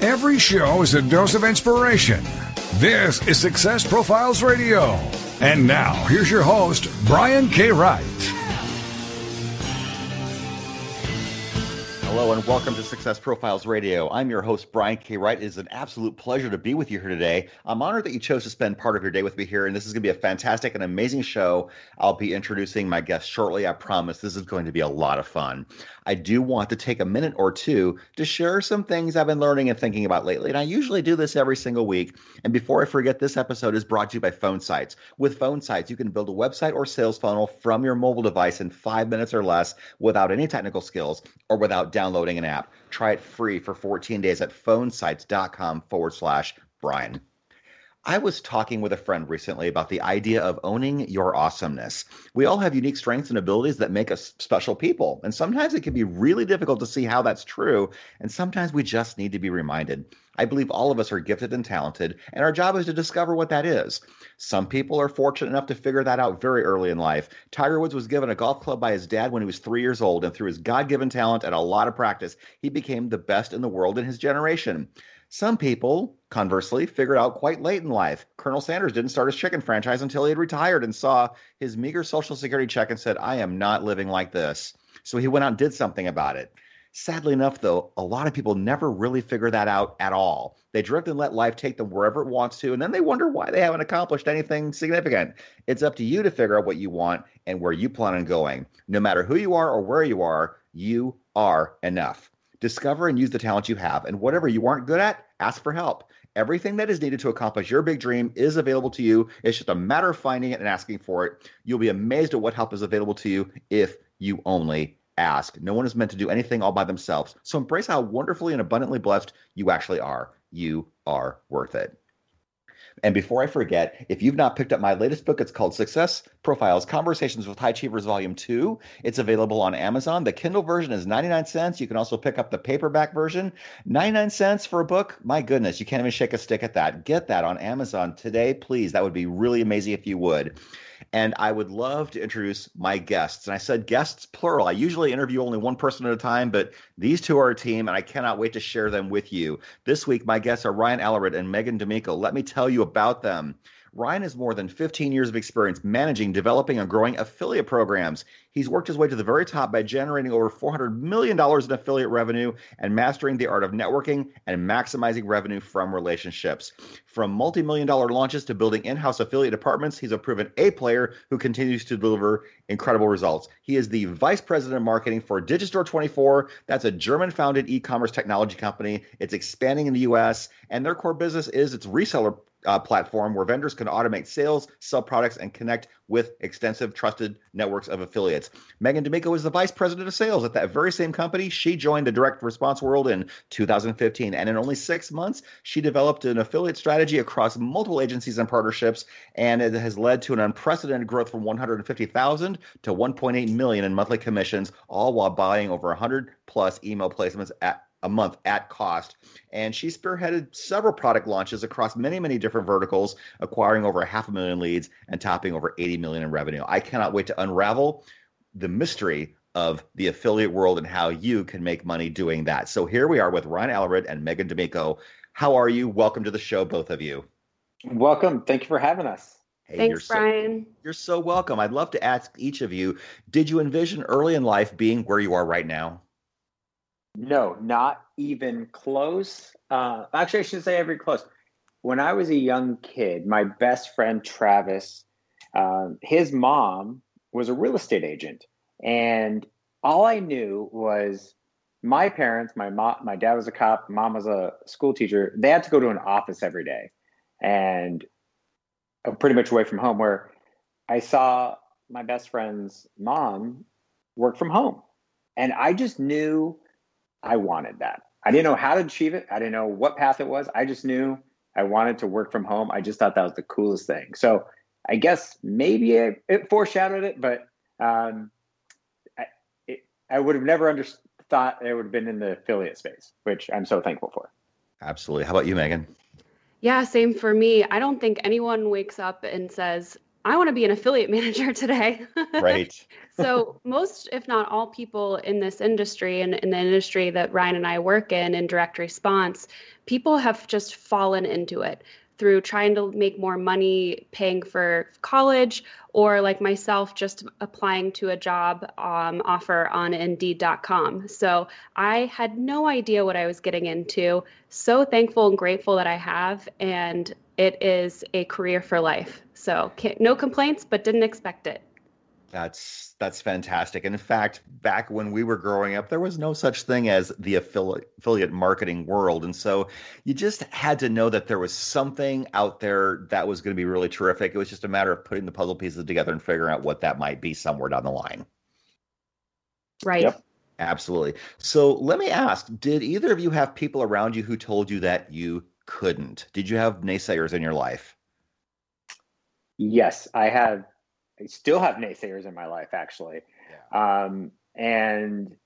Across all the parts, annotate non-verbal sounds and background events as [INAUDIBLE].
Every show is a dose of inspiration. This is Success Profiles Radio. And now, here's your host, Brian K. Wright. Hello and welcome to Success Profiles Radio. I'm your host, Brian K. Wright. It is an absolute pleasure to be with you here today. I'm honored that you chose to spend part of your day with me here, and this is going to be a fantastic and amazing show. I'll be introducing my guest shortly. I promise this is going to be a lot of fun. I do want to take a minute or two to share some things I've been learning and thinking about lately, and I usually do this every single week. And before I forget, this episode is brought to you by Phone Sites. With Phone Sites, you can build a website or sales funnel from your mobile device in five minutes or less without any technical skills or without downloading an app. Try it free for 14 days at phonesites.com forward slash Brian. I was talking with a friend recently about the idea of owning your awesomeness. We all have unique strengths and abilities that make us special people, and sometimes it can be really difficult to see how that's true, and sometimes we just need to be reminded. I believe all of us are gifted and talented, and our job is to discover what that is. Some people are fortunate enough to figure that out very early in life. Tiger Woods was given a golf club by his dad when he was three years old, and through his God given talent and a lot of practice, he became the best in the world in his generation. Some people, conversely, figured out quite late in life. Colonel Sanders didn't start his chicken franchise until he had retired and saw his meager Social Security check and said, I am not living like this. So he went out and did something about it. Sadly enough, though, a lot of people never really figure that out at all. They drift and let life take them wherever it wants to, and then they wonder why they haven't accomplished anything significant. It's up to you to figure out what you want and where you plan on going. No matter who you are or where you are, you are enough. Discover and use the talent you have, and whatever you aren't good at, ask for help. Everything that is needed to accomplish your big dream is available to you. It's just a matter of finding it and asking for it. You'll be amazed at what help is available to you if you only ask. No one is meant to do anything all by themselves. So embrace how wonderfully and abundantly blessed you actually are. You are worth it. And before I forget, if you've not picked up my latest book, it's called Success Profiles Conversations with High Achievers Volume 2. It's available on Amazon. The Kindle version is 99 cents. You can also pick up the paperback version. 99 cents for a book? My goodness, you can't even shake a stick at that. Get that on Amazon today, please. That would be really amazing if you would. And I would love to introduce my guests. And I said guests plural. I usually interview only one person at a time, but these two are a team, and I cannot wait to share them with you. This week, my guests are Ryan Allred and Megan D'Amico. Let me tell you about them. Ryan has more than 15 years of experience managing, developing, and growing affiliate programs. He's worked his way to the very top by generating over $400 million in affiliate revenue and mastering the art of networking and maximizing revenue from relationships. From multi million dollar launches to building in house affiliate departments, he's a proven A player who continues to deliver incredible results. He is the vice president of marketing for Digistore 24. That's a German founded e commerce technology company. It's expanding in the US, and their core business is its reseller uh, platform where vendors can automate sales, sell products, and connect with extensive trusted networks of affiliates. Megan D'Amico is the vice president of sales at that very same company. She joined the direct response world in 2015, and in only six months, she developed an affiliate strategy across multiple agencies and partnerships, and it has led to an unprecedented growth from 150,000 to 1.8 million in monthly commissions, all while buying over 100 plus email placements at a month at cost. And she spearheaded several product launches across many, many different verticals, acquiring over a half a million leads and topping over 80 million in revenue. I cannot wait to unravel the mystery of the affiliate world and how you can make money doing that. So here we are with Ryan Allred and Megan D'Amico. How are you? Welcome to the show, both of you. Welcome. Thank you for having us. Hey, Thanks, you're Brian. You're so welcome. I'd love to ask each of you, did you envision early in life being where you are right now? No, not even close. Uh, actually, I should say every close. When I was a young kid, my best friend Travis, uh, his mom was a real estate agent, and all I knew was my parents. My mom, my dad was a cop. Mom was a school teacher. They had to go to an office every day, and I'm pretty much away from home. Where I saw my best friend's mom work from home, and I just knew I wanted that. I didn't know how to achieve it. I didn't know what path it was. I just knew I wanted to work from home. I just thought that was the coolest thing. So I guess maybe it, it foreshadowed it, but um, I, it, I would have never under, thought it would have been in the affiliate space, which I'm so thankful for. Absolutely. How about you, Megan? Yeah, same for me. I don't think anyone wakes up and says, I want to be an affiliate [LAUGHS] manager today. Right. [LAUGHS] so, most, if not all, people in this industry and in the industry that Ryan and I work in, in direct response, people have just fallen into it through trying to make more money paying for college or like myself just applying to a job um, offer on indeed.com so i had no idea what i was getting into. So thankful and grateful that i have and it is a career for life. So no complaints but didn't expect it that's that's fantastic. And in fact, back when we were growing up, there was no such thing as the affiliate affiliate marketing world, and so you just had to know that there was something out there that was going to be really terrific. It was just a matter of putting the puzzle pieces together and figuring out what that might be somewhere down the line. Right. Yep. Absolutely. So let me ask: Did either of you have people around you who told you that you couldn't? Did you have naysayers in your life? Yes, I had I still have naysayers in my life, actually. Yeah. Um, and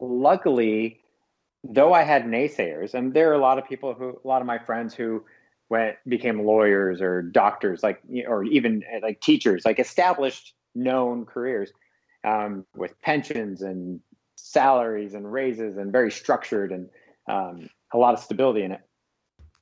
luckily, though I had naysayers, and there are a lot of people who, a lot of my friends who went became lawyers or doctors, like or even like teachers, like established, known careers um, with pensions and salaries and raises and very structured and um, a lot of stability in it.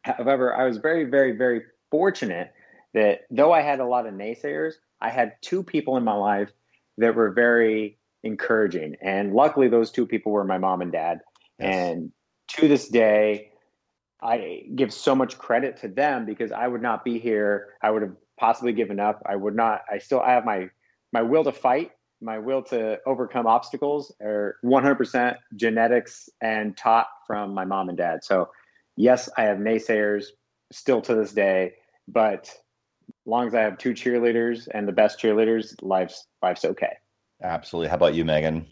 However, I was very, very, very fortunate that though I had a lot of naysayers, I had two people in my life that were very encouraging. And luckily, those two people were my mom and dad. Yes. And to this day, I give so much credit to them because I would not be here. I would have possibly given up. I would not. I still I have my my will to fight, my will to overcome obstacles are 100% genetics and taught from my mom and dad. So, yes, I have naysayers still to this day, but long as I have two cheerleaders and the best cheerleaders, life's life's okay. Absolutely. How about you, Megan?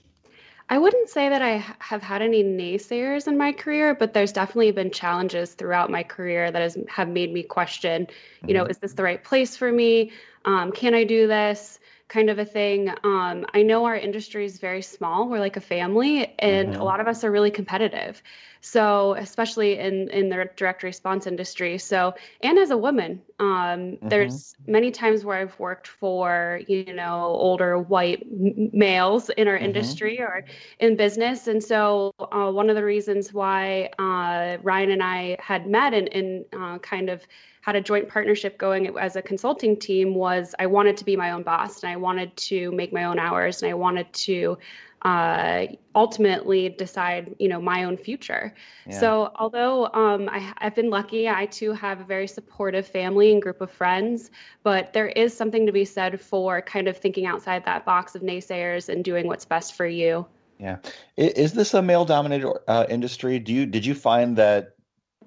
I wouldn't say that I have had any naysayers in my career, but there's definitely been challenges throughout my career that has have made me question, mm-hmm. you know, mm-hmm. is this the right place for me? Um, can I do this? Kind of a thing. Um, I know our industry is very small. We're like a family, and mm-hmm. a lot of us are really competitive. So, especially in in the direct response industry. So, and as a woman, um, mm-hmm. there's many times where I've worked for you know older white males in our mm-hmm. industry or in business, and so uh, one of the reasons why uh, Ryan and I had met and, and uh, kind of had a joint partnership going as a consulting team was I wanted to be my own boss and I wanted to make my own hours and I wanted to uh, ultimately decide, you know, my own future. Yeah. So although um, I, have been lucky, I too have a very supportive family and group of friends, but there is something to be said for kind of thinking outside that box of naysayers and doing what's best for you. Yeah, is this a male-dominated uh, industry? Do you did you find that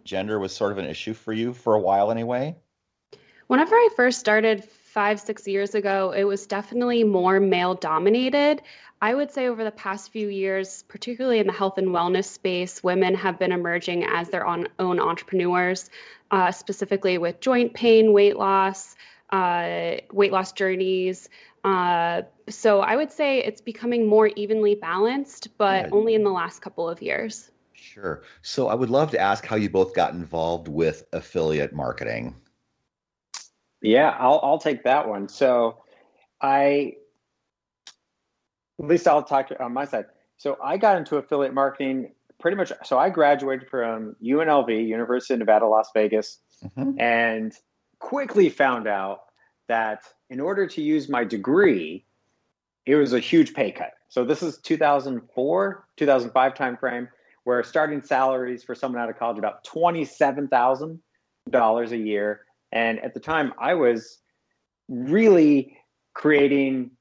gender was sort of an issue for you for a while anyway? Whenever I first started five, six years ago, it was definitely more male dominated. I would say over the past few years, particularly in the health and wellness space, women have been emerging as their own, own entrepreneurs, uh, specifically with joint pain, weight loss, uh, weight loss journeys. Uh, so I would say it's becoming more evenly balanced, but yeah. only in the last couple of years. Sure. So I would love to ask how you both got involved with affiliate marketing. Yeah, I'll I'll take that one. So I at least I'll talk on my side. So I got into affiliate marketing pretty much so I graduated from UNLV, University of Nevada, Las Vegas, mm-hmm. and quickly found out that in order to use my degree, it was a huge pay cut. So this is 2004, 2005 timeframe where starting salaries for someone out of college about $27,000 a year. And at the time, I was really creating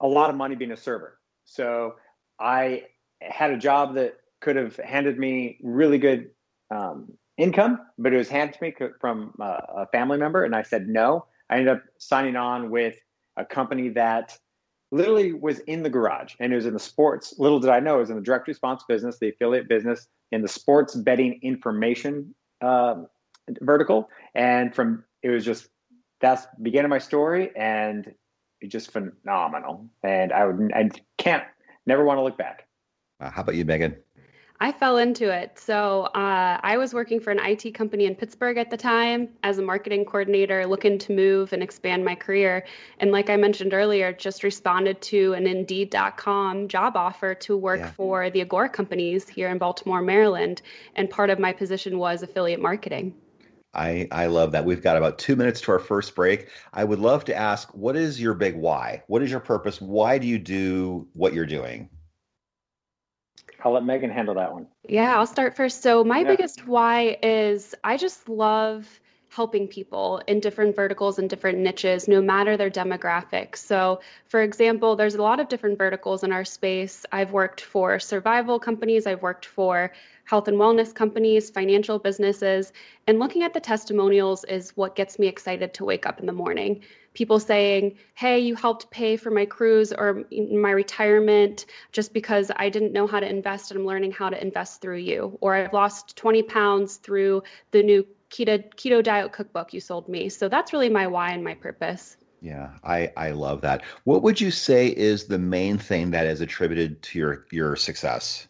a lot of money being a server. So I had a job that could have handed me really good um, income, but it was handed to me from a family member. And I said no. I ended up signing on with a company that literally was in the garage and it was in the sports. Little did I know it was in the direct response business, the affiliate business, in the sports betting information uh, vertical, and from it was just that's beginning of my story, and it's just phenomenal. And I would I can't never want to look back. Uh, how about you, Megan? I fell into it. So uh, I was working for an IT company in Pittsburgh at the time as a marketing coordinator, looking to move and expand my career. And like I mentioned earlier, just responded to an Indeed.com job offer to work yeah. for the Agora companies here in Baltimore, Maryland. And part of my position was affiliate marketing. I, I love that. We've got about two minutes to our first break. I would love to ask what is your big why? What is your purpose? Why do you do what you're doing? I'll let Megan handle that one. Yeah, I'll start first. So, my yeah. biggest why is I just love helping people in different verticals and different niches, no matter their demographics. So, for example, there's a lot of different verticals in our space. I've worked for survival companies, I've worked for health and wellness companies, financial businesses, and looking at the testimonials is what gets me excited to wake up in the morning people saying, Hey, you helped pay for my cruise or my retirement just because I didn't know how to invest and I'm learning how to invest through you. Or I've lost 20 pounds through the new keto, keto diet cookbook you sold me. So that's really my why and my purpose. Yeah, I, I love that. What would you say is the main thing that is attributed to your, your success?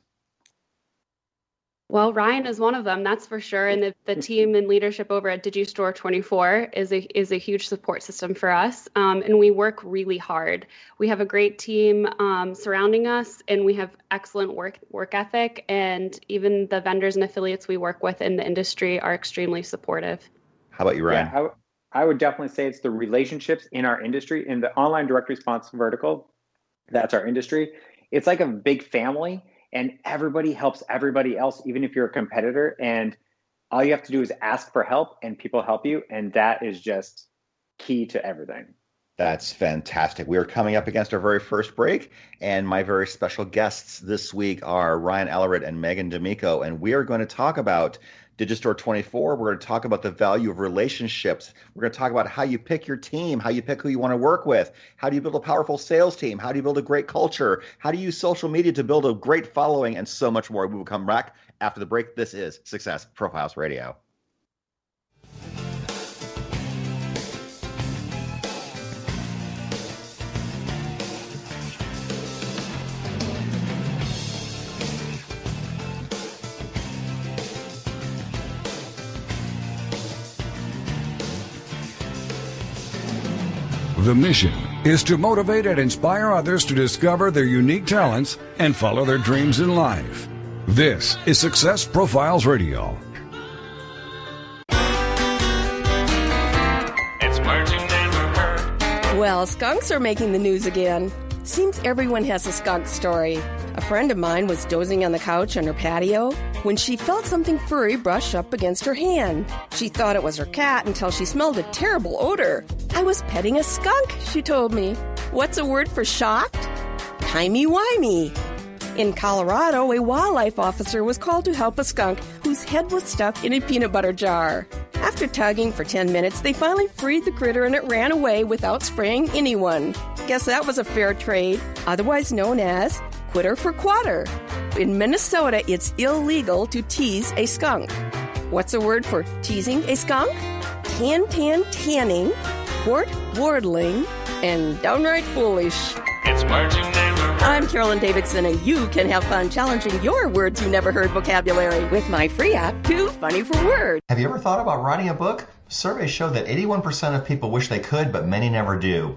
Well, Ryan is one of them, that's for sure. And the, the team and leadership over at DigiStore 24 is a is a huge support system for us. Um, and we work really hard. We have a great team um, surrounding us, and we have excellent work work ethic. And even the vendors and affiliates we work with in the industry are extremely supportive. How about you, Ryan? Yeah, I, w- I would definitely say it's the relationships in our industry in the online direct response vertical. That's our industry. It's like a big family and everybody helps everybody else even if you're a competitor and all you have to do is ask for help and people help you and that is just key to everything that's fantastic. We are coming up against our very first break, and my very special guests this week are Ryan Allred and Megan D'Amico, and we are going to talk about Digistore 24, we're going to talk about the value of relationships. We're going to talk about how you pick your team, how you pick who you want to work with, how do you build a powerful sales team, how do you build a great culture, how do you use social media to build a great following, and so much more. We will come back after the break. This is Success Profiles Radio. The mission is to motivate and inspire others to discover their unique talents and follow their dreams in life. This is Success Profiles Radio. Well, skunks are making the news again. Seems everyone has a skunk story. A friend of mine was dozing on the couch on her patio when she felt something furry brush up against her hand. She thought it was her cat until she smelled a terrible odor. I was petting a skunk, she told me. What's a word for shocked? Timey-wimey. In Colorado, a wildlife officer was called to help a skunk whose head was stuck in a peanut butter jar. After tugging for 10 minutes, they finally freed the critter and it ran away without spraying anyone. Guess that was a fair trade, otherwise known as quitter for quatter. In Minnesota, it's illegal to tease a skunk. What's a word for teasing a skunk? Tan tan tanning, court wardling, and downright foolish. It's words you never heard. I'm Carolyn Davidson, and you can have fun challenging your words you never heard vocabulary with my free app, Too Funny for Words. Have you ever thought about writing a book? Surveys show that 81% of people wish they could, but many never do.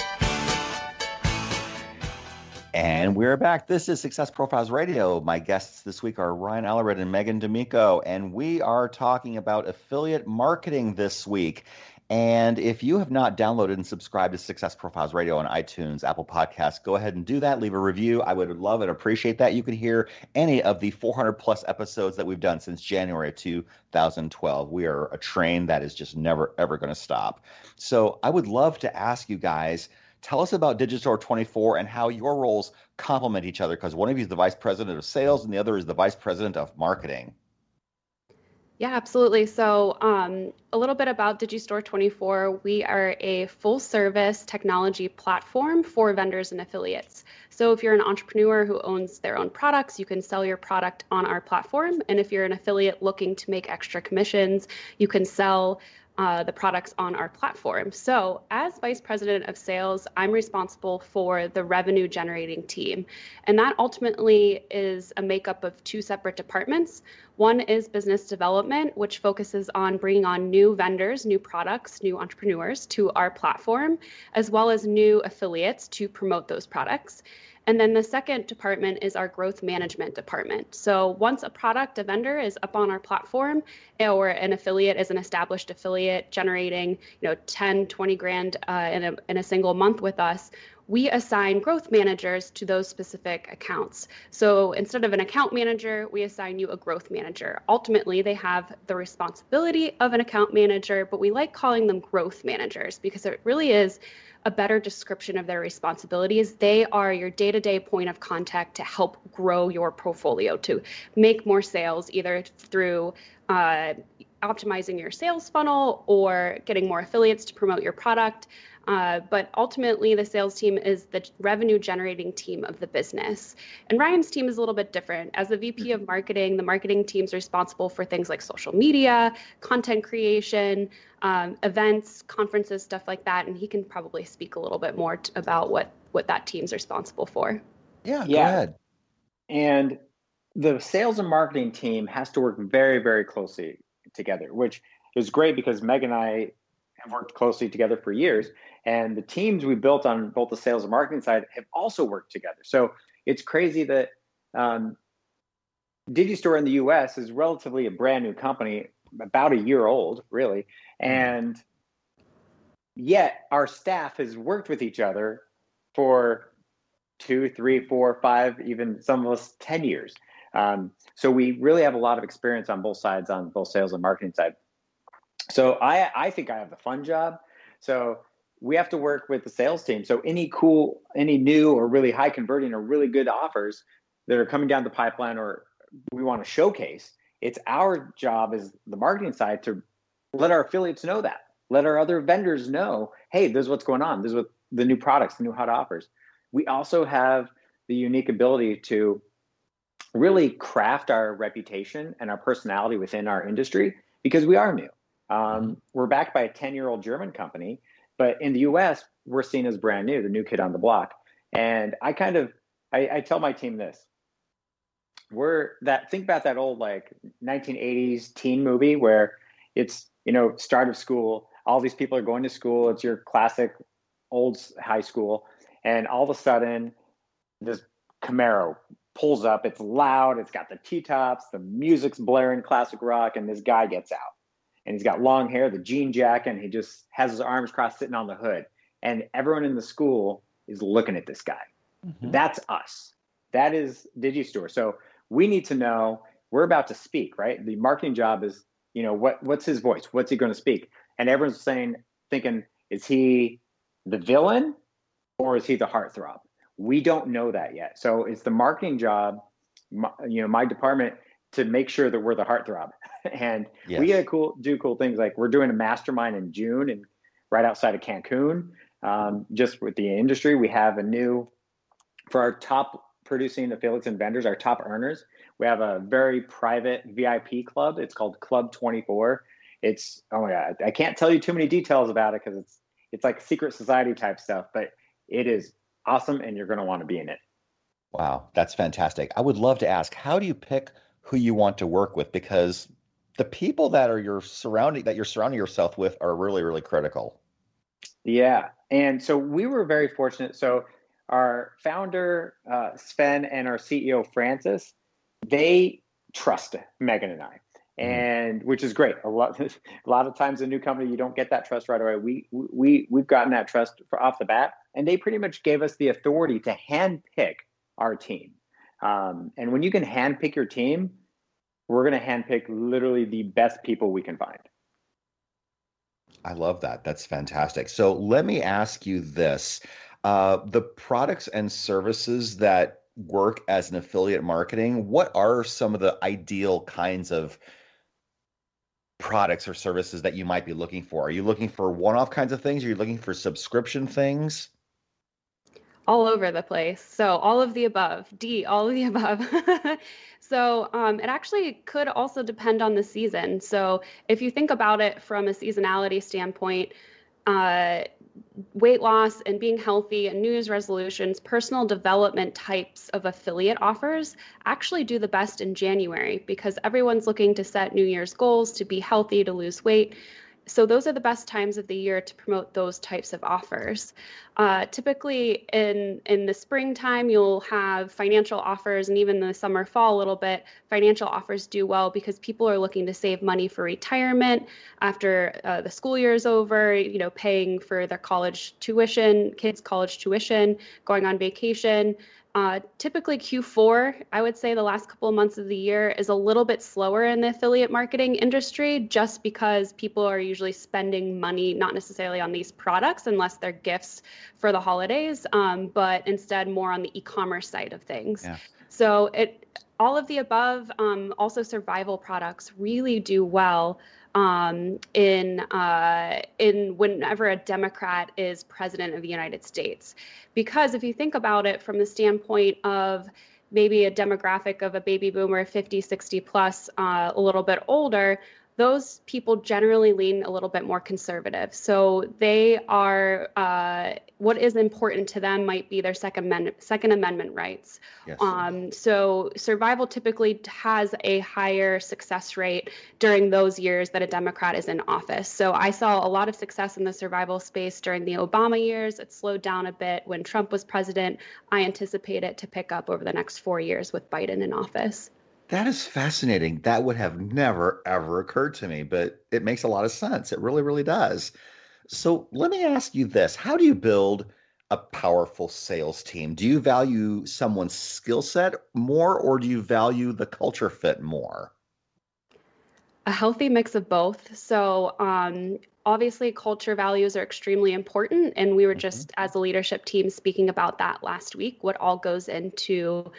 And we're back. This is Success Profiles Radio. My guests this week are Ryan Allred and Megan D'Amico, and we are talking about affiliate marketing this week. And if you have not downloaded and subscribed to Success Profiles Radio on iTunes, Apple Podcasts, go ahead and do that. Leave a review. I would love and appreciate that. You can hear any of the 400 plus episodes that we've done since January of 2012. We are a train that is just never, ever going to stop. So I would love to ask you guys Tell us about Digistore 24 and how your roles complement each other because one of you is the vice president of sales and the other is the vice president of marketing. Yeah, absolutely. So, um, a little bit about Digistore 24. We are a full service technology platform for vendors and affiliates. So, if you're an entrepreneur who owns their own products, you can sell your product on our platform. And if you're an affiliate looking to make extra commissions, you can sell uh, the products on our platform. So, as Vice President of Sales, I'm responsible for the revenue generating team. And that ultimately is a makeup of two separate departments. One is business development, which focuses on bringing on new vendors, new products, new entrepreneurs to our platform, as well as new affiliates to promote those products. And then the second department is our growth management department. So once a product, a vendor is up on our platform or an affiliate is an established affiliate generating, you know, 10, 20 grand uh, in, a, in a single month with us, we assign growth managers to those specific accounts. So instead of an account manager, we assign you a growth manager. Ultimately, they have the responsibility of an account manager, but we like calling them growth managers because it really is a better description of their responsibilities. They are your day to day point of contact to help grow your portfolio, to make more sales, either through uh, optimizing your sales funnel or getting more affiliates to promote your product. Uh, but ultimately, the sales team is the revenue generating team of the business. And Ryan's team is a little bit different. As the VP of marketing, the marketing team's responsible for things like social media, content creation, um, events, conferences, stuff like that. And he can probably speak a little bit more t- about what what that team's responsible for. Yeah, yeah. ahead. And the sales and marketing team has to work very, very closely together, which is great because Meg and I have worked closely together for years. And the teams we built on both the sales and marketing side have also worked together. So it's crazy that um, Digistore in the US is relatively a brand new company, about a year old, really. And yet our staff has worked with each other for two, three, four, five, even some of us 10 years. Um, so we really have a lot of experience on both sides, on both sales and marketing side. So I, I think I have the fun job. So we have to work with the sales team. So any cool, any new or really high converting or really good offers that are coming down the pipeline or we want to showcase, it's our job as the marketing side to let our affiliates know that. Let our other vendors know, hey, this is what's going on. This is what the new products, the new hot offers. We also have the unique ability to really craft our reputation and our personality within our industry because we are new. Um, we're backed by a 10 year old German company, but in the US, we're seen as brand new, the new kid on the block. And I kind of, I, I tell my team this we're that think about that old like 1980s teen movie where it's you know start of school all these people are going to school it's your classic old high school and all of a sudden this camaro pulls up it's loud it's got the t-tops the music's blaring classic rock and this guy gets out and he's got long hair the jean jacket and he just has his arms crossed sitting on the hood and everyone in the school is looking at this guy mm-hmm. that's us that is digistore so we need to know we're about to speak, right? The marketing job is, you know, what what's his voice? What's he going to speak? And everyone's saying, thinking, is he the villain or is he the heartthrob? We don't know that yet. So it's the marketing job, you know, my department to make sure that we're the heartthrob. [LAUGHS] and yes. we get cool do cool things like we're doing a mastermind in June and right outside of Cancun. Um, just with the industry, we have a new for our top producing affiliates and vendors, our top earners. We have a very private VIP club. It's called Club 24. It's oh my god, I can't tell you too many details about it because it's it's like secret society type stuff, but it is awesome and you're going to want to be in it. Wow, that's fantastic. I would love to ask, how do you pick who you want to work with because the people that are your surrounding that you're surrounding yourself with are really really critical. Yeah. And so we were very fortunate. So our founder uh, Sven and our CEO Francis, they trust Megan and I, mm-hmm. and which is great. A lot, [LAUGHS] a lot of times a new company, you don't get that trust right away. We we we've gotten that trust off the bat, and they pretty much gave us the authority to handpick our team. Um, and when you can handpick your team, we're going to handpick literally the best people we can find. I love that. That's fantastic. So let me ask you this uh, the products and services that work as an affiliate marketing, what are some of the ideal kinds of products or services that you might be looking for? Are you looking for one off kinds of things? Are you looking for subscription things? All over the place. So all of the above, D, all of the [LAUGHS] above. so um, it actually could also depend on the season. So if you think about it from a seasonality standpoint, uh, weight loss and being healthy and New Year's resolutions, personal development types of affiliate offers actually do the best in January because everyone's looking to set New Year's goals to be healthy, to lose weight so those are the best times of the year to promote those types of offers. Uh, typically in in the springtime, you'll have financial offers, and even the summer, fall a little bit. Financial offers do well because people are looking to save money for retirement after uh, the school year is over. You know, paying for their college tuition, kids' college tuition, going on vacation. Uh, typically, Q4, I would say the last couple of months of the year is a little bit slower in the affiliate marketing industry just because people are usually spending money, not necessarily on these products unless they're gifts for the holidays, um, but instead more on the e commerce side of things. Yeah. So, it all of the above, um, also survival products really do well um, in uh, in whenever a Democrat is president of the United States, because if you think about it from the standpoint of maybe a demographic of a baby boomer 50 60 plus uh, a little bit older those people generally lean a little bit more conservative. So they are uh, what is important to them might be their second amendment, second amendment rights. Yes. Um, so survival typically has a higher success rate during those years that a Democrat is in office. So I saw a lot of success in the survival space during the Obama years. It slowed down a bit when Trump was president. I anticipate it to pick up over the next four years with Biden in office. That is fascinating. That would have never, ever occurred to me, but it makes a lot of sense. It really, really does. So let me ask you this How do you build a powerful sales team? Do you value someone's skill set more, or do you value the culture fit more? A healthy mix of both. So, um, obviously, culture values are extremely important. And we were mm-hmm. just, mm-hmm. as a leadership team, speaking about that last week what all goes into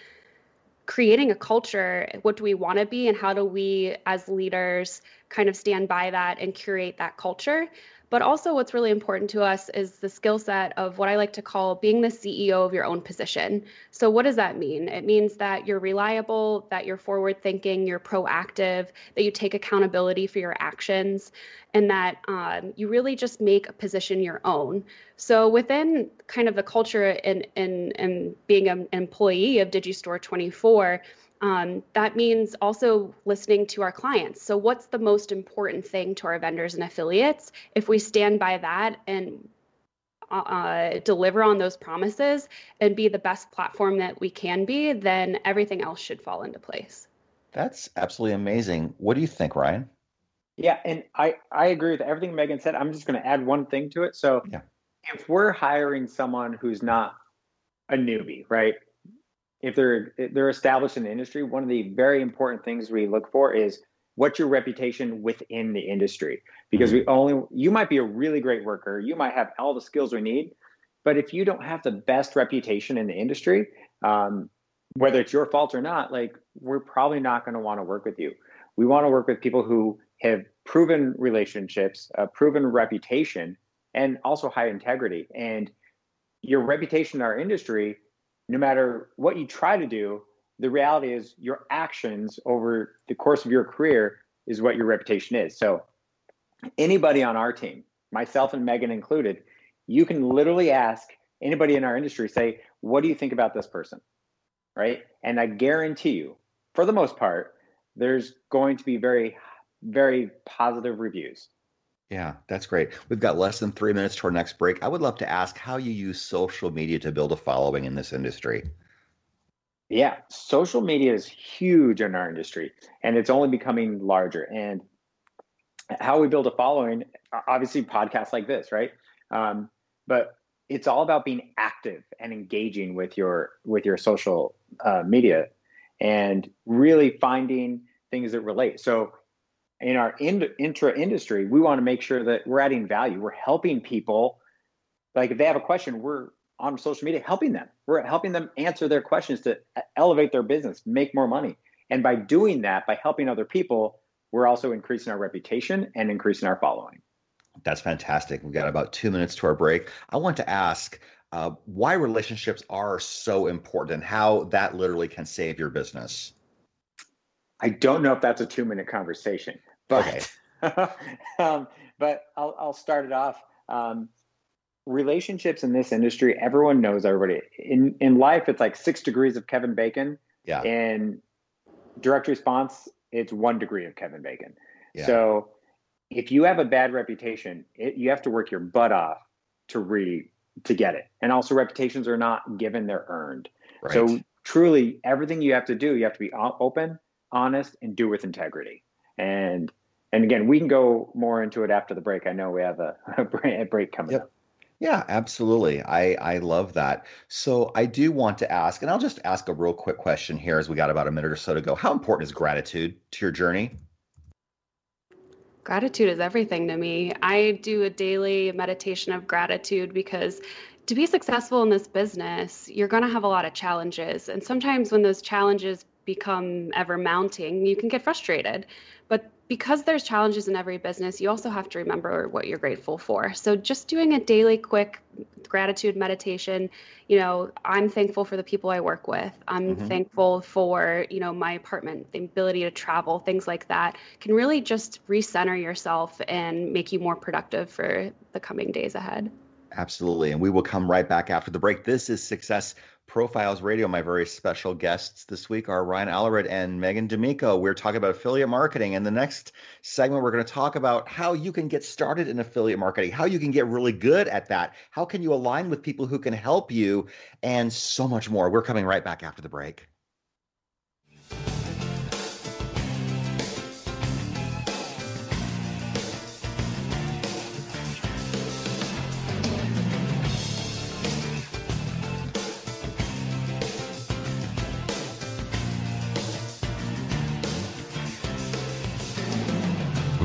creating a culture what do we want to be and how do we as leaders kind of stand by that and curate that culture but also, what's really important to us is the skill set of what I like to call being the CEO of your own position. So, what does that mean? It means that you're reliable, that you're forward thinking, you're proactive, that you take accountability for your actions, and that um, you really just make a position your own. So, within kind of the culture and, and, and being an employee of Digistore 24, um, that means also listening to our clients. So, what's the most important thing to our vendors and affiliates? If we stand by that and uh, uh, deliver on those promises and be the best platform that we can be, then everything else should fall into place. That's absolutely amazing. What do you think, Ryan? Yeah, and I I agree with everything Megan said. I'm just going to add one thing to it. So, yeah. if we're hiring someone who's not a newbie, right? If they're they're established in the industry, one of the very important things we look for is what's your reputation within the industry? Because we mm-hmm. only you might be a really great worker you might have all the skills we need but if you don't have the best reputation in the industry um, whether it's your fault or not like we're probably not going to want to work with you. We want to work with people who have proven relationships a proven reputation and also high integrity. And your reputation in our industry no matter what you try to do, the reality is your actions over the course of your career is what your reputation is. So, anybody on our team, myself and Megan included, you can literally ask anybody in our industry, say, What do you think about this person? Right. And I guarantee you, for the most part, there's going to be very, very positive reviews. Yeah, that's great. We've got less than three minutes to our next break. I would love to ask how you use social media to build a following in this industry. Yeah, social media is huge in our industry and it's only becoming larger. And how we build a following, obviously, podcasts like this, right? Um, but it's all about being active and engaging with your with your social uh, media and really finding things that relate. So in our in, intra industry, we want to make sure that we're adding value. We're helping people. Like if they have a question, we're on social media helping them. We're helping them answer their questions to elevate their business, make more money. And by doing that, by helping other people, we're also increasing our reputation and increasing our following. That's fantastic. We've got about two minutes to our break. I want to ask uh, why relationships are so important and how that literally can save your business. I don't know if that's a two minute conversation, but okay. [LAUGHS] um, but I'll, I'll start it off. Um, relationships in this industry, everyone knows everybody. In in life, it's like six degrees of Kevin Bacon. Yeah. In direct response, it's one degree of Kevin Bacon. Yeah. So if you have a bad reputation, it, you have to work your butt off to re to get it. And also, reputations are not given; they're earned. Right. So truly, everything you have to do, you have to be open, honest, and do with integrity. And and again, we can go more into it after the break. I know we have a, [LAUGHS] a break coming yep. up. Yeah, absolutely. I I love that. So I do want to ask, and I'll just ask a real quick question here as we got about a minute or so to go. How important is gratitude to your journey? Gratitude is everything to me. I do a daily meditation of gratitude because to be successful in this business, you're going to have a lot of challenges. And sometimes when those challenges become ever mounting, you can get frustrated. But because there's challenges in every business, you also have to remember what you're grateful for. So just doing a daily quick gratitude meditation, you know, I'm thankful for the people I work with. I'm mm-hmm. thankful for, you know, my apartment, the ability to travel, things like that can really just recenter yourself and make you more productive for the coming days ahead. Absolutely. And we will come right back after the break. This is Success Profiles Radio. My very special guests this week are Ryan Allred and Megan D'Amico. We're talking about affiliate marketing. And the next segment, we're going to talk about how you can get started in affiliate marketing, how you can get really good at that, how can you align with people who can help you, and so much more. We're coming right back after the break.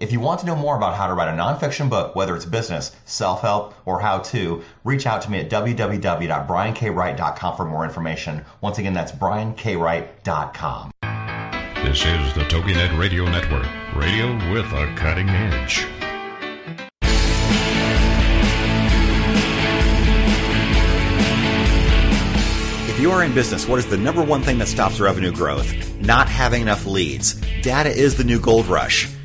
If you want to know more about how to write a nonfiction book, whether it's business, self help, or how to, reach out to me at www.briankwright.com for more information. Once again, that's briankwright.com. This is the TogiNet Radio Network, radio with a cutting edge. If you are in business, what is the number one thing that stops revenue growth? Not having enough leads. Data is the new gold rush.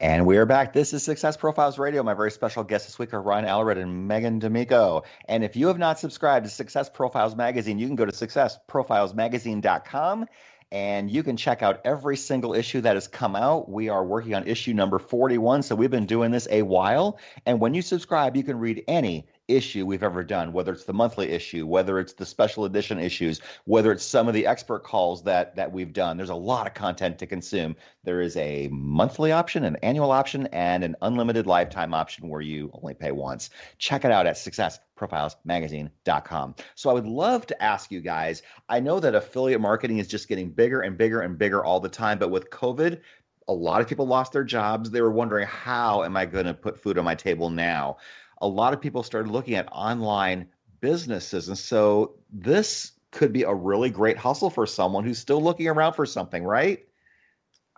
And we are back. This is Success Profiles Radio. My very special guests this week are Ryan Allred and Megan D'Amico. And if you have not subscribed to Success Profiles Magazine, you can go to successprofilesmagazine.com and you can check out every single issue that has come out. We are working on issue number 41, so we've been doing this a while. And when you subscribe, you can read any issue we've ever done, whether it's the monthly issue, whether it's the special edition issues, whether it's some of the expert calls that that we've done. There's a lot of content to consume. There is a monthly option, an annual option, and an unlimited lifetime option where you only pay once. Check it out at successprofilesmagazine.com. So I would love to ask you guys, I know that affiliate marketing is just getting bigger and bigger and bigger all the time, but with COVID, a lot of people lost their jobs. They were wondering, how am I going to put food on my table now? A lot of people started looking at online businesses. And so this could be a really great hustle for someone who's still looking around for something, right?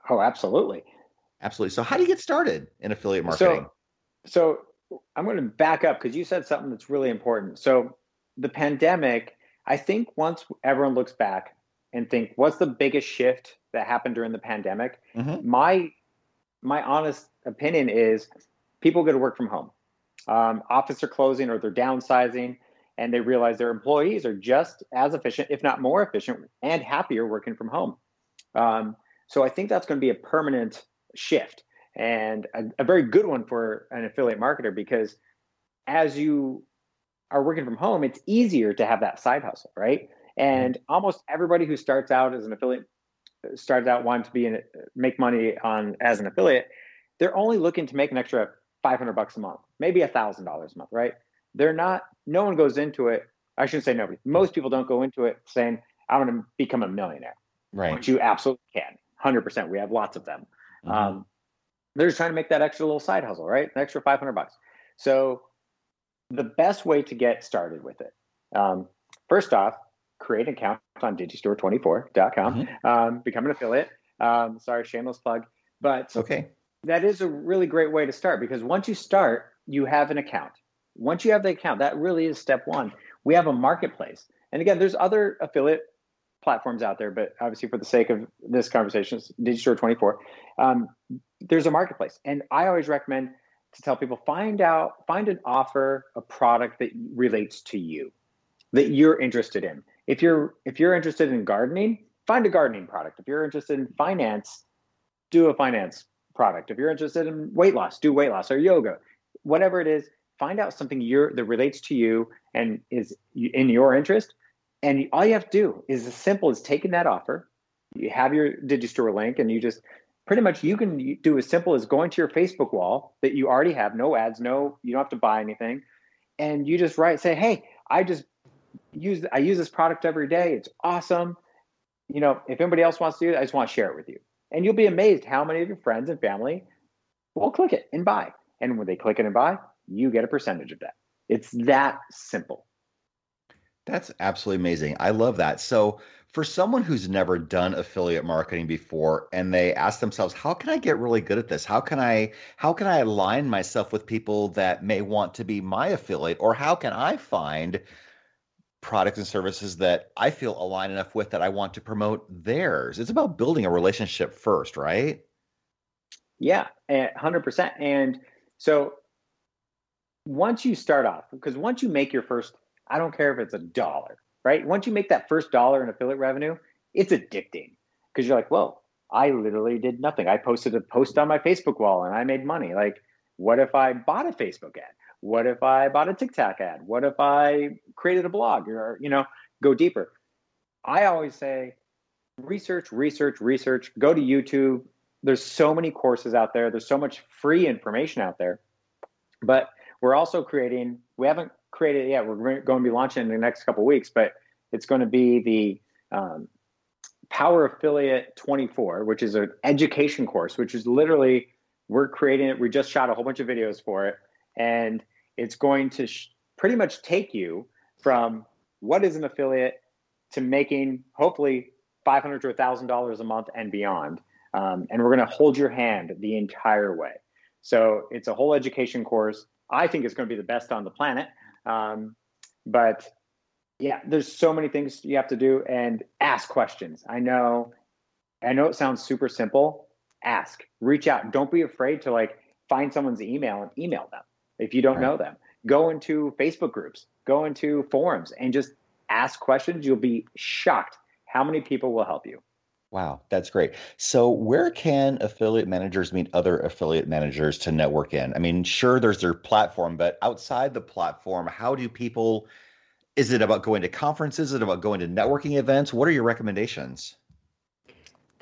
Oh, absolutely. Absolutely. So how do you get started in affiliate marketing? So, so I'm going to back up because you said something that's really important. So the pandemic, I think once everyone looks back and think what's the biggest shift that happened during the pandemic, mm-hmm. my my honest opinion is people go to work from home um, office are closing or they're downsizing and they realize their employees are just as efficient, if not more efficient, and happier working from home. Um, so I think that's going to be a permanent shift and a, a, very good one for an affiliate marketer because as you are working from home, it's easier to have that side hustle, right? And almost everybody who starts out as an affiliate starts out wanting to be in make money on as an affiliate, they're only looking to make an extra 500 bucks a month, maybe a thousand dollars a month, right? They're not, no one goes into it. I shouldn't say nobody. Most people don't go into it saying, I'm going to become a millionaire. Right. Which you absolutely can. 100%. We have lots of them. Mm-hmm. Um, they're just trying to make that extra little side hustle, right? An extra 500 bucks. So the best way to get started with it, um, first off, create an account on digistore24.com, mm-hmm. um, become an affiliate. Um, sorry, shameless plug, but okay that is a really great way to start because once you start, you have an account. Once you have the account, that really is step one. We have a marketplace. And again, there's other affiliate platforms out there, but obviously for the sake of this conversation, Digistore 24, um, there's a marketplace. And I always recommend to tell people find out, find an offer, a product that relates to you, that you're interested in. If you're if you're interested in gardening, find a gardening product. If you're interested in finance, do a finance product. If you're interested in weight loss, do weight loss or yoga, whatever it is. Find out something that relates to you and is in your interest. And all you have to do is as simple as taking that offer. You have your Digistore link, and you just pretty much you can do as simple as going to your Facebook wall that you already have, no ads, no, you don't have to buy anything, and you just write, say, hey, I just use I use this product every day. It's awesome. You know, if anybody else wants to do it, I just want to share it with you. And you'll be amazed how many of your friends and family will click it and buy. And when they click it and buy, you get a percentage of that. It's that simple. That's absolutely amazing. I love that. So, for someone who's never done affiliate marketing before and they ask themselves, "How can I get really good at this? How can I how can I align myself with people that may want to be my affiliate or how can I find products and services that I feel align enough with that I want to promote theirs. It's about building a relationship first, right? Yeah, 100%. And so once you start off, because once you make your first, I don't care if it's a dollar, right? Once you make that first dollar in affiliate revenue, it's addicting because you're like, whoa, I literally did nothing. I posted a post on my Facebook wall and I made money. Like, what if I bought a Facebook ad? What if I bought a TikTok ad? What if I created a blog or, you know, go deeper? I always say research, research, research, go to YouTube. There's so many courses out there. There's so much free information out there. But we're also creating, we haven't created yet. We're going to be launching in the next couple weeks, but it's going to be the um, Power Affiliate 24, which is an education course, which is literally, we're creating it. We just shot a whole bunch of videos for it. And it's going to sh- pretty much take you from what is an affiliate to making hopefully 500 to $1,000 a month and beyond. Um, and we're going to hold your hand the entire way. So it's a whole education course. I think it's going to be the best on the planet. Um, but yeah, there's so many things you have to do and ask questions. I know, I know it sounds super simple. Ask, reach out. Don't be afraid to like find someone's email and email them if you don't right. know them. Go into Facebook groups, go into forums, and just ask questions. You'll be shocked how many people will help you. Wow, that's great. So, where can affiliate managers meet other affiliate managers to network in? I mean, sure, there's their platform, but outside the platform, how do people? Is it about going to conferences? Is it about going to networking events? What are your recommendations?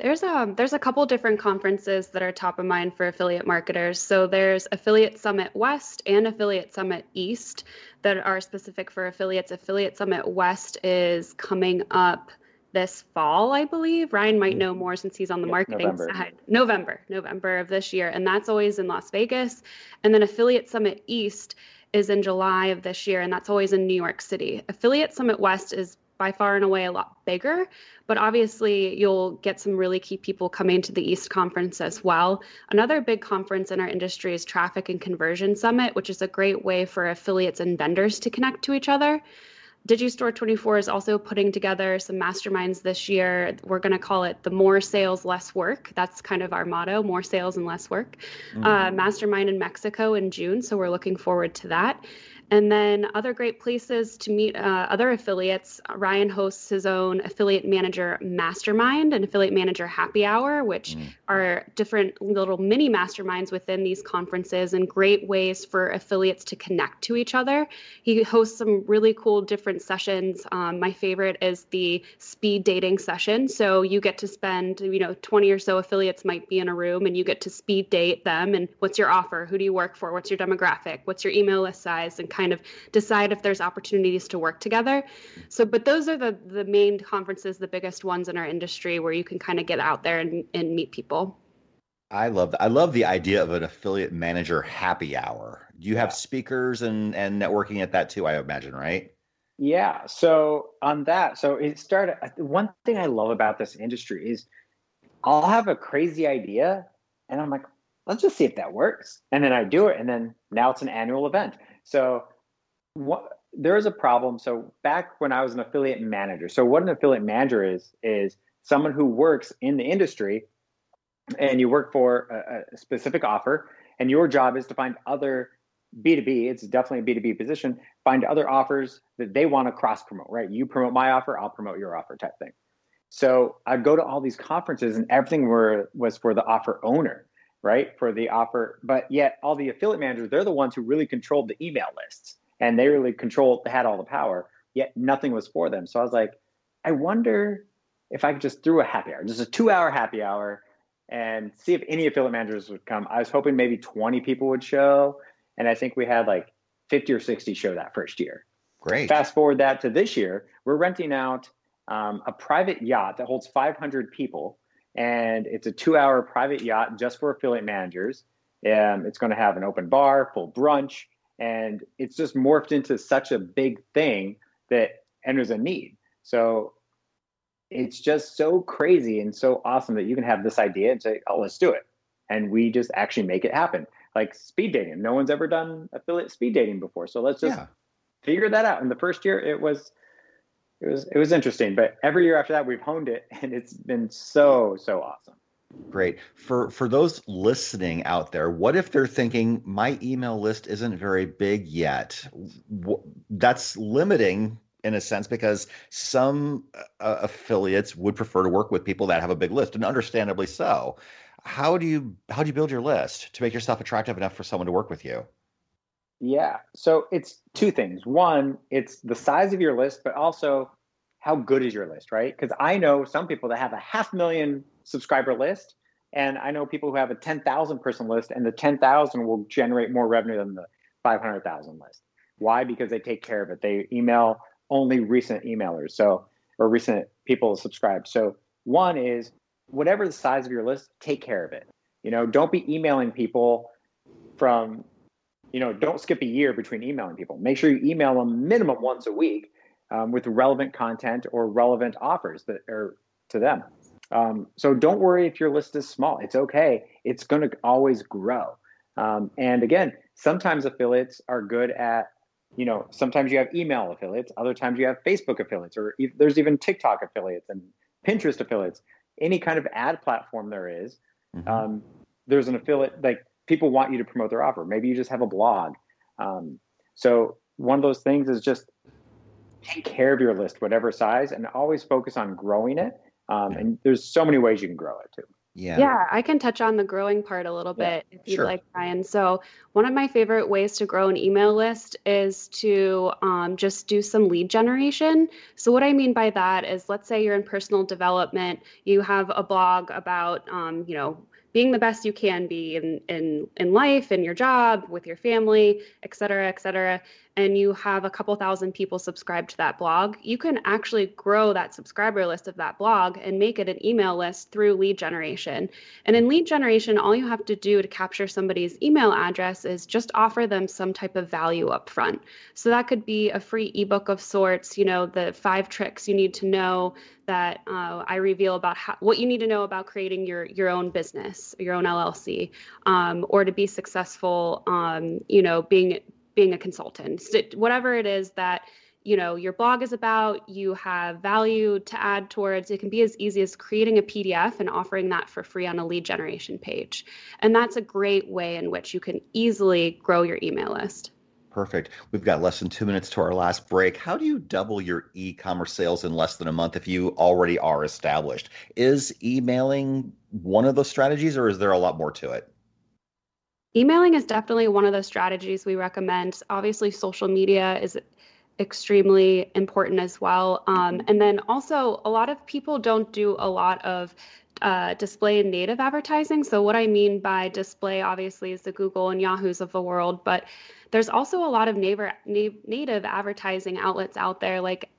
There's a um, there's a couple different conferences that are top of mind for affiliate marketers. So there's Affiliate Summit West and Affiliate Summit East that are specific for affiliates. Affiliate Summit West is coming up this fall, I believe. Ryan might know more since he's on the marketing November. side. November, November of this year. And that's always in Las Vegas. And then Affiliate Summit East is in July of this year, and that's always in New York City. Affiliate Summit West is by far and away a lot bigger, but obviously you'll get some really key people coming to the East Conference as well. Another big conference in our industry is Traffic and Conversion Summit, which is a great way for affiliates and vendors to connect to each other. Digistore 24 is also putting together some masterminds this year. We're going to call it the more sales, less work. That's kind of our motto more sales and less work. Mm-hmm. Uh, mastermind in Mexico in June. So we're looking forward to that. And then other great places to meet uh, other affiliates. Ryan hosts his own affiliate manager mastermind and affiliate manager happy hour, which mm. are different little mini masterminds within these conferences and great ways for affiliates to connect to each other. He hosts some really cool different sessions. Um, my favorite is the speed dating session. So you get to spend, you know, 20 or so affiliates might be in a room and you get to speed date them. And what's your offer? Who do you work for? What's your demographic? What's your email list size? And kind of decide if there's opportunities to work together. So, but those are the the main conferences, the biggest ones in our industry, where you can kind of get out there and, and meet people. I love I love the idea of an affiliate manager happy hour. Do you have speakers and and networking at that too? I imagine, right? Yeah. So on that, so it started. One thing I love about this industry is I'll have a crazy idea, and I'm like, let's just see if that works, and then I do it, and then now it's an annual event. So what there is a problem. So back when I was an affiliate manager, so what an affiliate manager is is someone who works in the industry, and you work for a, a specific offer, and your job is to find other B2B, it's definitely a B2B position, find other offers that they want to cross promote, right? You promote my offer, I'll promote your offer type thing. So I'd go to all these conferences and everything were was for the offer owner, right? For the offer, but yet all the affiliate managers, they're the ones who really controlled the email lists and they really controlled, had all the power, yet nothing was for them. So I was like, I wonder if I could just throw a happy hour, just a two hour happy hour, and see if any affiliate managers would come. I was hoping maybe 20 people would show. And I think we had like 50 or 60 show that first year. Great. Fast forward that to this year, we're renting out um, a private yacht that holds 500 people. And it's a two hour private yacht just for affiliate managers. Um, it's going to have an open bar, full brunch, and it's just morphed into such a big thing that and there's a need. So it's just so crazy and so awesome that you can have this idea and say oh let's do it. And we just actually make it happen. Like speed dating. No one's ever done affiliate speed dating before. So let's just yeah. figure that out. In the first year it was it was it was interesting but every year after that we've honed it [LAUGHS] and it's been so so awesome Great. For for those listening out there, what if they're thinking my email list isn't very big yet? That's limiting in a sense because some uh, affiliates would prefer to work with people that have a big list and understandably so. How do you how do you build your list to make yourself attractive enough for someone to work with you? Yeah. So it's two things. One, it's the size of your list, but also how good is your list, right? Because I know some people that have a half million subscriber list. And I know people who have a 10,000 person list, and the 10,000 will generate more revenue than the 500,000 list. Why? Because they take care of it. They email only recent emailers, so or recent people subscribed. So one is whatever the size of your list, take care of it. You know, don't be emailing people from, you know, don't skip a year between emailing people. Make sure you email them minimum once a week um, with relevant content or relevant offers that are to them. Um, so don't worry if your list is small. It's okay. It's going to always grow. Um, and again, sometimes affiliates are good at, you know, sometimes you have email affiliates, other times you have Facebook affiliates, or e- there's even TikTok affiliates and Pinterest affiliates. Any kind of ad platform there is, mm-hmm. um, there's an affiliate like people want you to promote their offer. Maybe you just have a blog. Um, so one of those things is just take care of your list, whatever size, and always focus on growing it Um, and there's so many ways you can grow it too. Yeah. Yeah, I can touch on the growing part a little Yeah, bit if you'd sure. like, Ryan. So, one of my favorite ways to grow an email list is to um, just do some lead generation. So, what I mean by that is, let's say you're in personal development, you have a blog about, um, you know, being the best you can be in in in life, in your job, with your family, et cetera, et cetera, and you have a couple thousand people subscribed to that blog, you can actually grow that subscriber list of that blog and make it an email list through lead generation. And in lead generation, all you have to do to capture somebody's email address is just offer them some type of value up front. So that could be a free ebook of sorts, you know, the five tricks you need to know that uh, I reveal about how, what you need to know about creating your your own business, your own LLC, um, or to be successful, um, you know, being being a consultant, So whatever it is that you know your blog is about you have value to add towards it can be as easy as creating a pdf and offering that for free on a lead generation page and that's a great way in which you can easily grow your email list Perfect. We've got less than two minutes to our last break. How do you double your e commerce sales in less than a month if you already are established? Is emailing one of those strategies, or is there a lot more to it? Emailing is definitely one of the strategies we recommend. Obviously, social media is extremely important as well. Um, and then also, a lot of people don't do a lot of uh, display and native advertising. So, what I mean by display, obviously, is the Google and Yahoo's of the world, but there's also a lot of native, native advertising outlets out there like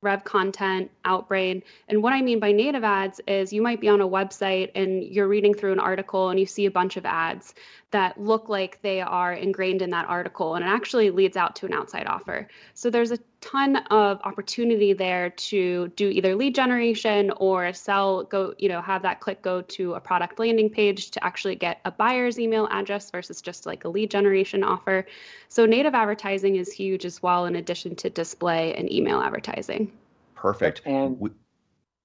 Rev Content, Outbrain. And what I mean by native ads is you might be on a website and you're reading through an article and you see a bunch of ads that look like they are ingrained in that article and it actually leads out to an outside offer. So there's a ton of opportunity there to do either lead generation or sell go you know have that click go to a product landing page to actually get a buyer's email address versus just like a lead generation offer. So native advertising is huge as well in addition to display and email advertising. Perfect. And We-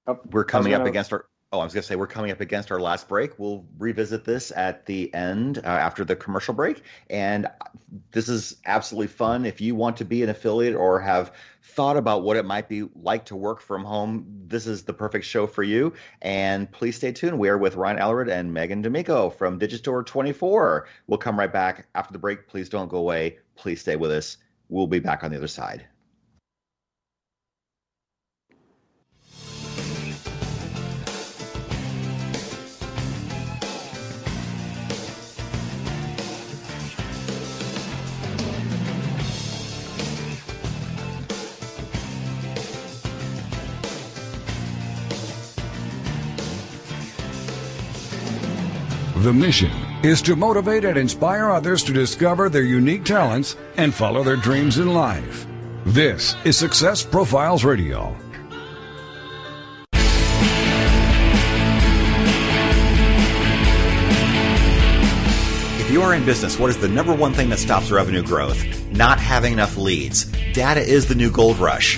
oh, We're coming up gonna- against our. Oh, I was going to say we're coming up against our last break. We'll revisit this at the end uh, after the commercial break. And this is absolutely fun. If you want to be an affiliate or have thought about what it might be like to work from home, this is the perfect show for you. And please stay tuned. We are with Ryan Allred and Megan D'Amico from Digistore 24. We'll come right back after the break. Please don't go away. Please stay with us. We'll be back on the other side. The mission is to motivate and inspire others to discover their unique talents and follow their dreams in life. This is Success Profiles Radio. If you are in business, what is the number one thing that stops revenue growth? Not having enough leads. Data is the new gold rush.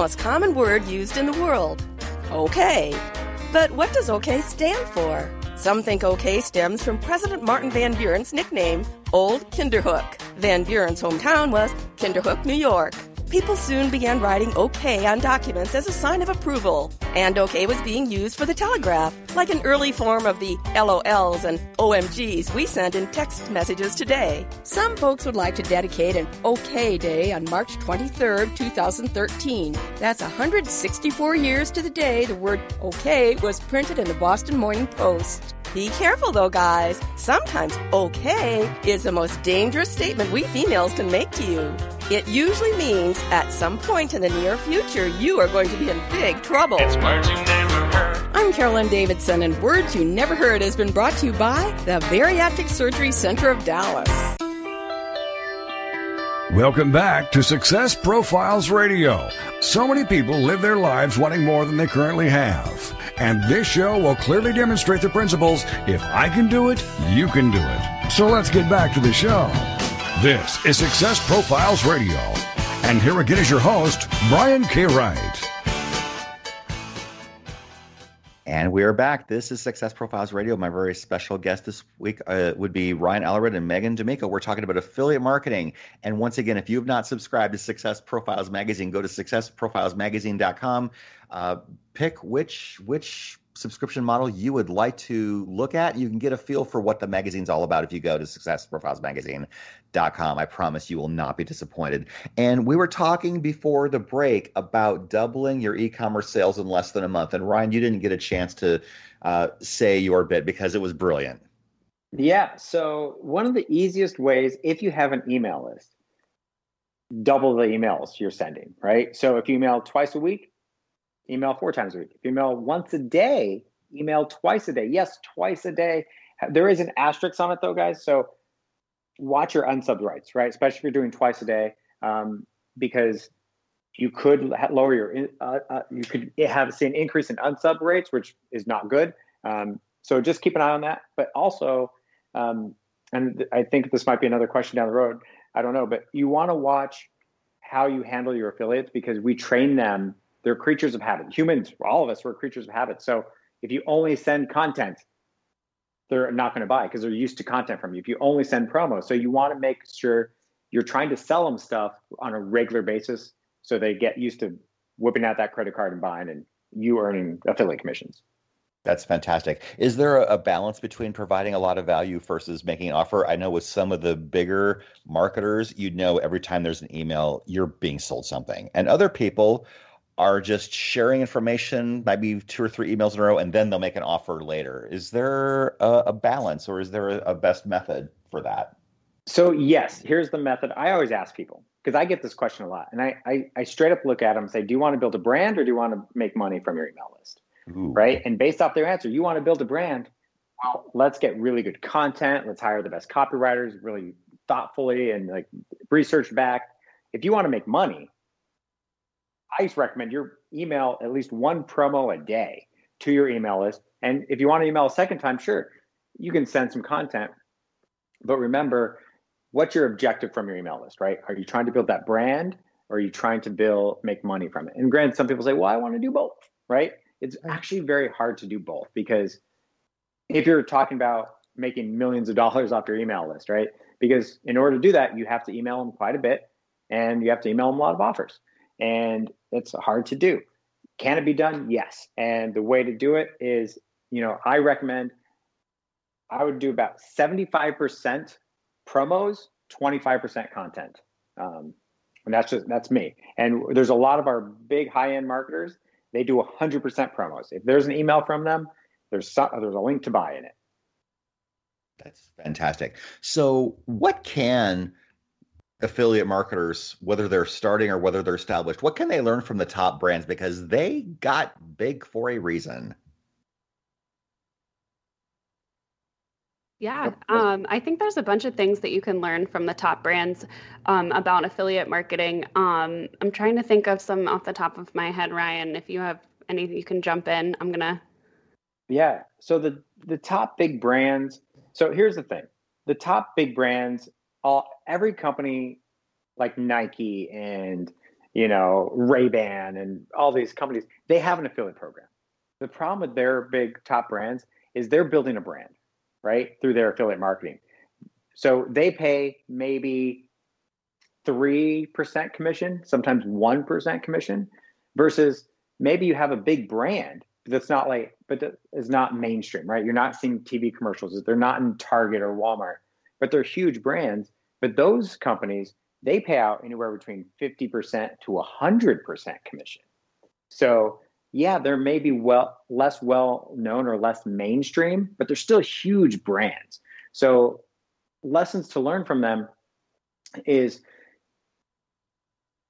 Most common word used in the world? Okay. But what does OK stand for? Some think OK stems from President Martin Van Buren's nickname, Old Kinderhook. Van Buren's hometown was Kinderhook, New York. People soon began writing OK on documents as a sign of approval, and OK was being used for the telegraph, like an early form of the LOLs and OMGs we send in text messages today. Some folks would like to dedicate an OK Day on March 23, 2013. That's 164 years to the day the word OK was printed in the Boston Morning Post. Be careful though, guys. Sometimes okay is the most dangerous statement we females can make to you. It usually means at some point in the near future you are going to be in big trouble. It's words you never heard. I'm Carolyn Davidson, and Words You Never Heard has been brought to you by the Bariatric Surgery Center of Dallas. Welcome back to Success Profiles Radio. So many people live their lives wanting more than they currently have. And this show will clearly demonstrate the principles if I can do it, you can do it. So let's get back to the show. This is Success Profiles Radio. And here again is your host, Brian K. Wright. And we are back. This is Success Profiles Radio. My very special guest this week uh, would be Ryan Allred and Megan D'Amico. We're talking about affiliate marketing. And once again, if you have not subscribed to Success Profiles Magazine, go to successprofilesmagazine.com. Uh, pick which which subscription model you would like to look at. You can get a feel for what the magazine's all about if you go to successprofilesmagazine.com. I promise you will not be disappointed. And we were talking before the break about doubling your e-commerce sales in less than a month. And Ryan, you didn't get a chance to uh, say your bit because it was brilliant. Yeah. So one of the easiest ways, if you have an email list, double the emails you're sending, right? So if you email twice a week, email four times a week. If you email once a day, email twice a day. Yes, twice a day. There is an asterisk on it though, guys. So watch your unsub rates, right? Especially if you're doing twice a day, um, because you could lower your, uh, uh, you could have see an increase in unsub rates, which is not good. Um, so just keep an eye on that. But also, um, and I think this might be another question down the road. I don't know, but you want to watch how you handle your affiliates because we train them they're creatures of habit. Humans, all of us, we're creatures of habit. So if you only send content, they're not going to buy because they're used to content from you. If you only send promos, so you want to make sure you're trying to sell them stuff on a regular basis so they get used to whipping out that credit card and buying and you earning affiliate commissions. That's fantastic. Is there a, balance between providing a lot of value versus making an offer? I know with some of the bigger marketers, you know every time there's an email, you're being sold something. And other people are just sharing information, maybe two or three emails in a row, and then they'll make an offer later. Is there a, a balance or is there a, a best method for that? So, yes, here's the method. I always ask people because I get this question a lot. And I, I, I, straight up look at them and say, Do you want to build a brand or do you want to make money from your email list? Ooh. Right. And based off their answer, you want to build a brand. Well, let's get really good content. Let's hire the best copywriters really thoughtfully and like research back. If you want to make money, I recommend your email at least one promo a day to your email list. And if you want to email a second time, sure, you can send some content. But remember, what's your objective from your email list, right? Are you trying to build that brand or are you trying to build make money from it? And granted, some people say, well, I want to do both, right? It's actually very hard to do both because if you're talking about making millions of dollars off your email list, right? Because in order to do that, you have to email them quite a bit and you have to email them a lot of offers. And it's hard to do. Can it be done? Yes. And the way to do it is, you know, I recommend I would do about 75% promos, 25% content. Um, and that's just that's me. And there's a lot of our big high-end marketers, they do 100% promos. If there's an email from them, there's some, there's a link to buy in it. That's fantastic. So, what can affiliate marketers, whether they're starting or whether they're established, what can they learn from the top brands? Because they got big for a reason. Yeah, um, I think there's a bunch of things that you can learn from the top brands um, about affiliate marketing. Um, I'm trying to think of some off the top of my head, Ryan. If you have anything, you can jump in. I'm gonna. Yeah. So the the top big brands. So here's the thing: the top big brands all every company like Nike and you know Ray Ban and all these companies, they have an affiliate program. The problem with their big top brands is they're building a brand, right, through their affiliate marketing. So they pay maybe three percent commission, sometimes one percent commission, versus maybe you have a big brand that's not like, but is not mainstream, right? You're not seeing TV commercials. They're not in Target or Walmart but they're huge brands. But those companies, they pay out anywhere between 50% to 100% commission. So, yeah, there may be well less well known or less mainstream, but they're still huge brands. So, lessons to learn from them is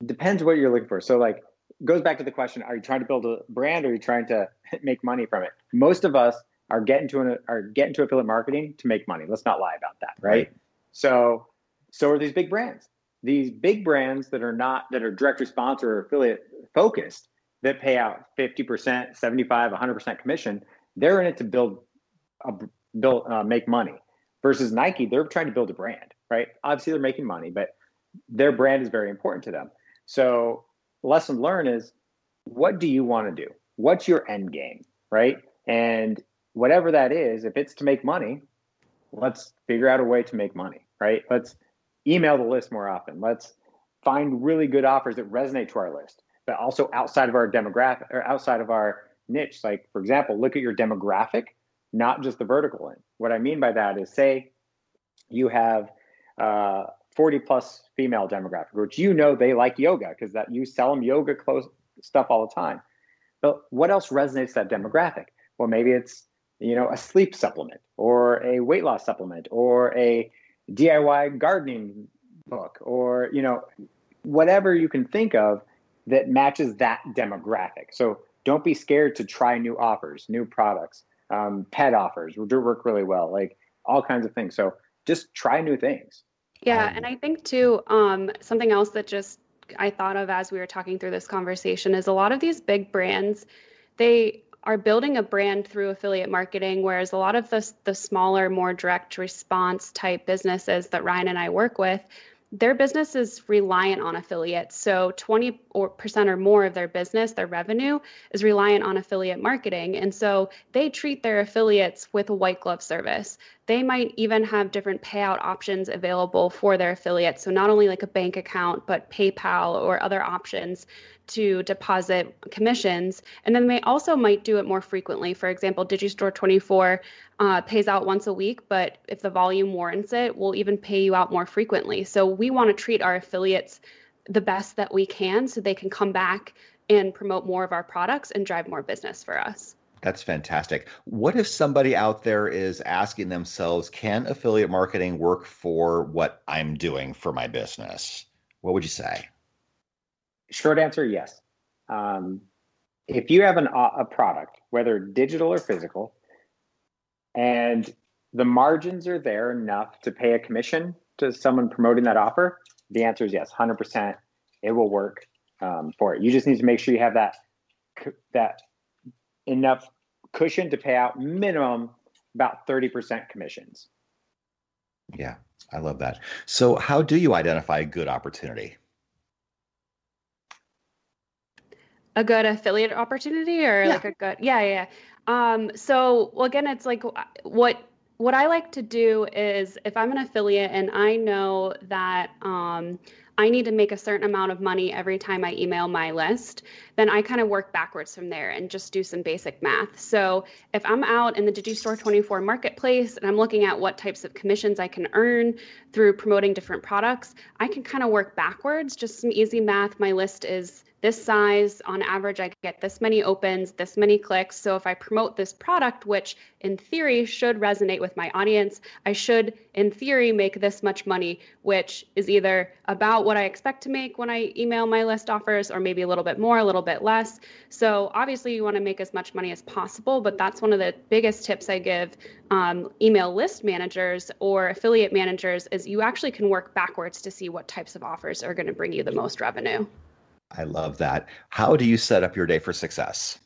depends what you're looking for. So, like, goes back to the question: Are you trying to build a brand, or are you trying to [LAUGHS] make money from it? Most of us are getting to an, are getting to affiliate marketing to make money. Let's not lie about that, right? right? So, so are these big brands. these big brands that are not that are direct response or affiliate focused that pay out 50%, 75, 100% commission, they're in it to build a build uh, make money. Versus Nike, they're trying to build a brand, right? Obviously, they're making money, but their brand is very important to them. So, lesson learned is what do you want to do? What's your end game, right? And whatever that is, if it's to make money, let's figure out a way to make money, right? Let's email the list more often. Let's find really good offers that resonate to our list, but also outside of our demographic or outside of our niche. Like, for example, look at your demographic, not just the vertical. And what I mean by that is say you have uh, 40 plus female demographic, which you know they like yoga because that you sell them yoga clothes stuff all the time. But what else resonates that demographic? Well, maybe it's you know a sleep supplement or a weight loss supplement or a DIY gardening book or you know whatever you can think of that matches that demographic. So don't be scared to try new offers, new products, um, pet offers do work really well, like all kinds of things. So just try new things. Yeah, um, and I think too, um, something else that just I thought of as we were talking through this conversation is a lot of these big brands, they are building a brand through affiliate marketing, whereas a lot of the, the smaller, more direct response type businesses that Ryan and I work with, their business is reliant on affiliates. So 20% or, or more of their business, their revenue, is reliant on affiliate marketing. And so they treat their affiliates with a white glove service. They might even have different payout options available for their affiliates. So not only like a bank account, but PayPal or other options to deposit commissions. And then they also might do it more frequently. For example, Digistore 24 uh, pays out once a week, but if the volume warrants it, we'll even pay you out more frequently. So we want to treat our affiliates the best that we can so they can come back and promote more of our products and drive more business for us. That's fantastic. What if somebody out there is asking themselves, can affiliate marketing work for what I'm doing for my business? What would you say? Short answer, yes. Um, if you have an, a product, whether digital or physical, and the margins are there enough to pay a commission to someone promoting that offer, the answer is yes, 100%. It will work um, for it. You just need to make sure you have that that enough cushion to pay out minimum about 30% commissions. Yeah, I love that. So, how do you identify a good opportunity? a good affiliate opportunity or yeah. like a good yeah yeah um so well again it's like what what i like to do is if i'm an affiliate and i know that um I need to make a certain amount of money every time I email my list, then I kind of work backwards from there and just do some basic math. So if I'm out in the Digistore 24 marketplace and I'm looking at what types of commissions I can earn through promoting different products, I can kind of work backwards, just some easy math. My list is this size on average i get this many opens this many clicks. So if i promote this product which in theory should resonate with my audience i should in theory make this much money which is either about what i expect to make when i email my list offers or maybe a little bit more a little bit less. So obviously you want to make as much money as possible but that's one of the biggest tips i give um, email list managers or affiliate managers is you actually can work backwards to see what types of offers are going to bring you the most revenue I love that. How do you set up your day for success?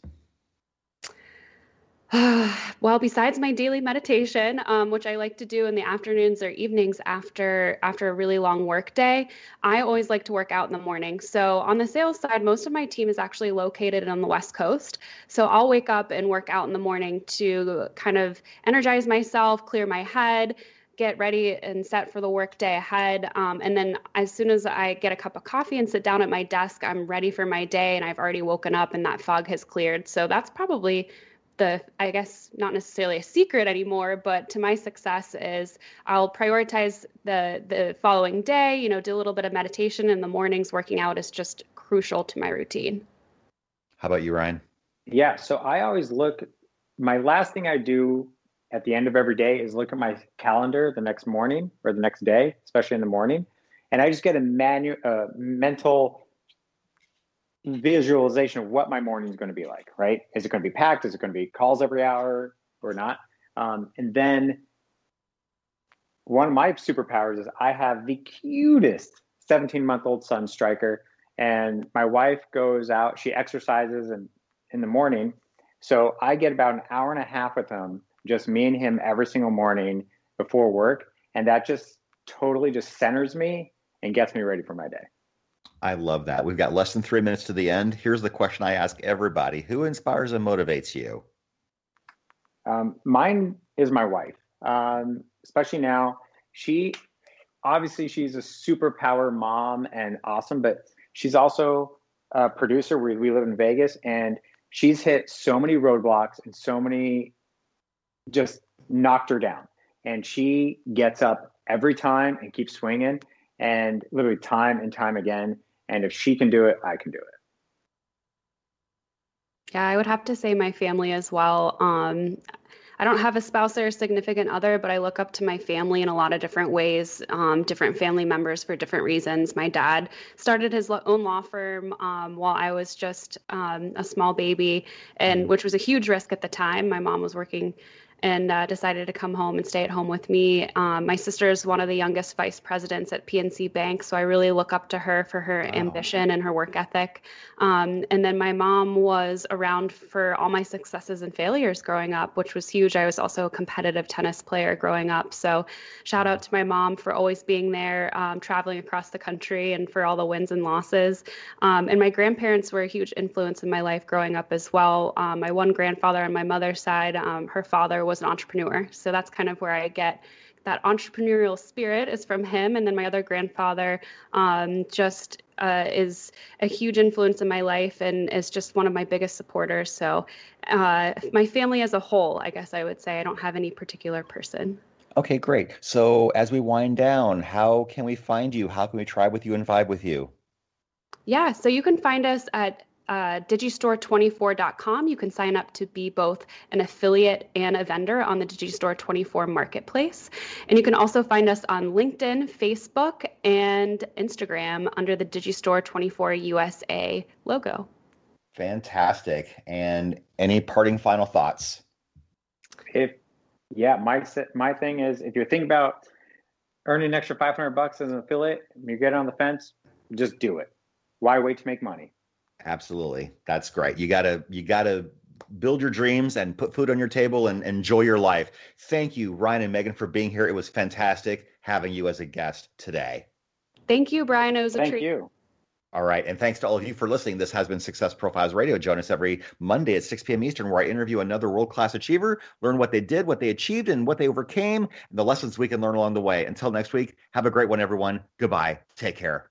[SIGHS] well, besides my daily meditation, um, which I like to do in the afternoons or evenings after after a really long work day, I always like to work out in the morning. So on the sales side, most of my team is actually located on the West Coast. So I'll wake up and work out in the morning to kind of energize myself, clear my head, get ready and set for the work day ahead. Um, and then as soon as I get a cup of coffee and sit down at my desk, I'm ready for my day and I've already woken up and that fog has cleared. So that's probably the i guess not necessarily a secret anymore but to my success is i'll prioritize the the following day you know do a little bit of meditation in the mornings working out is just crucial to my routine how about you ryan yeah so i always look my last thing i do at the end of every day is look at my calendar the next morning or the next day, especially in the morning, and I just get a manu- uh, mental visualization of what my morning is going to be like. Right? Is it going to be packed? Is it going to be calls every hour or not? Um, and then one of my superpowers is I have the cutest 17 month old son, Striker, and my wife goes out. She exercises and in the morning, so I get about an hour and a half with him, just me and him every single morning before work, and that just totally just centers me and gets me ready for my day. I love that. We've got less than three minutes to the end. Here's the question I ask everybody Who inspires and motivates you? Um, mine is my wife, um, especially now. She obviously she's a superpower mom and awesome, but she's also a producer. We, we live in Vegas, and she's hit so many roadblocks and so many just knocked her down. And she gets up every time and keeps swinging, and literally time and time again. And if she can do it, I can do it. Yeah, I would have to say my family as well. Um, I don't have a spouse or a significant other, but I look up to my family in a lot of different ways, um, different family members for different reasons. My dad started his own law firm um, while I was just um, a small baby, and which was a huge risk at the time. My mom was working and uh, decided to come home and stay at home with me. Um, my sister is one of the youngest vice presidents at PNC Bank, so I really look up to her for her wow. ambition and her work ethic. Um, and then my mom was around for all my successes and failures growing up, which was huge. I was also a competitive tennis player growing up. So shout out to my mom for always being there, um, traveling across the country, and for all the wins and losses. Um, and my grandparents were a huge influence in my life growing up as well. Um, my one grandfather on my mother's side, um, her father was was an entrepreneur. So that's kind of where I get that entrepreneurial spirit is from him. And then my other grandfather um, just uh, is a huge influence in my life and is just one of my biggest supporters. So uh, my family as a whole, I guess I would say, I don't have any particular person. Okay, great. So as we wind down, how can we find you? How can we try with you and vibe with you? Yeah, so you can find us at uh, digistore24.com, you can sign up to be both an affiliate and a vendor on the Digistore 24 marketplace. And you can also find us on LinkedIn, Facebook, and Instagram under the Digistore 24 USA logo. Fantastic. And any parting final thoughts? If yeah, my my thing is if you're thinking about earning an extra 500 bucks as an affiliate, you get on the fence, just do it. Why wait to make money? Absolutely. That's great. You gotta you gotta build your dreams and put food on your table and enjoy your life. Thank you, Ryan and Megan, for being here. It was fantastic having you as a guest today. Thank you, Brian. It was a Thank treat. Thank you. All right. And thanks to all of you for listening. This has been Success Profiles Radio. Join us every Monday at 6 p.m. Eastern, where I interview another world class achiever, learn what they did, what they achieved, and what they overcame, and the lessons we can learn along the way. Until next week, have a great one, everyone. Goodbye. Take care.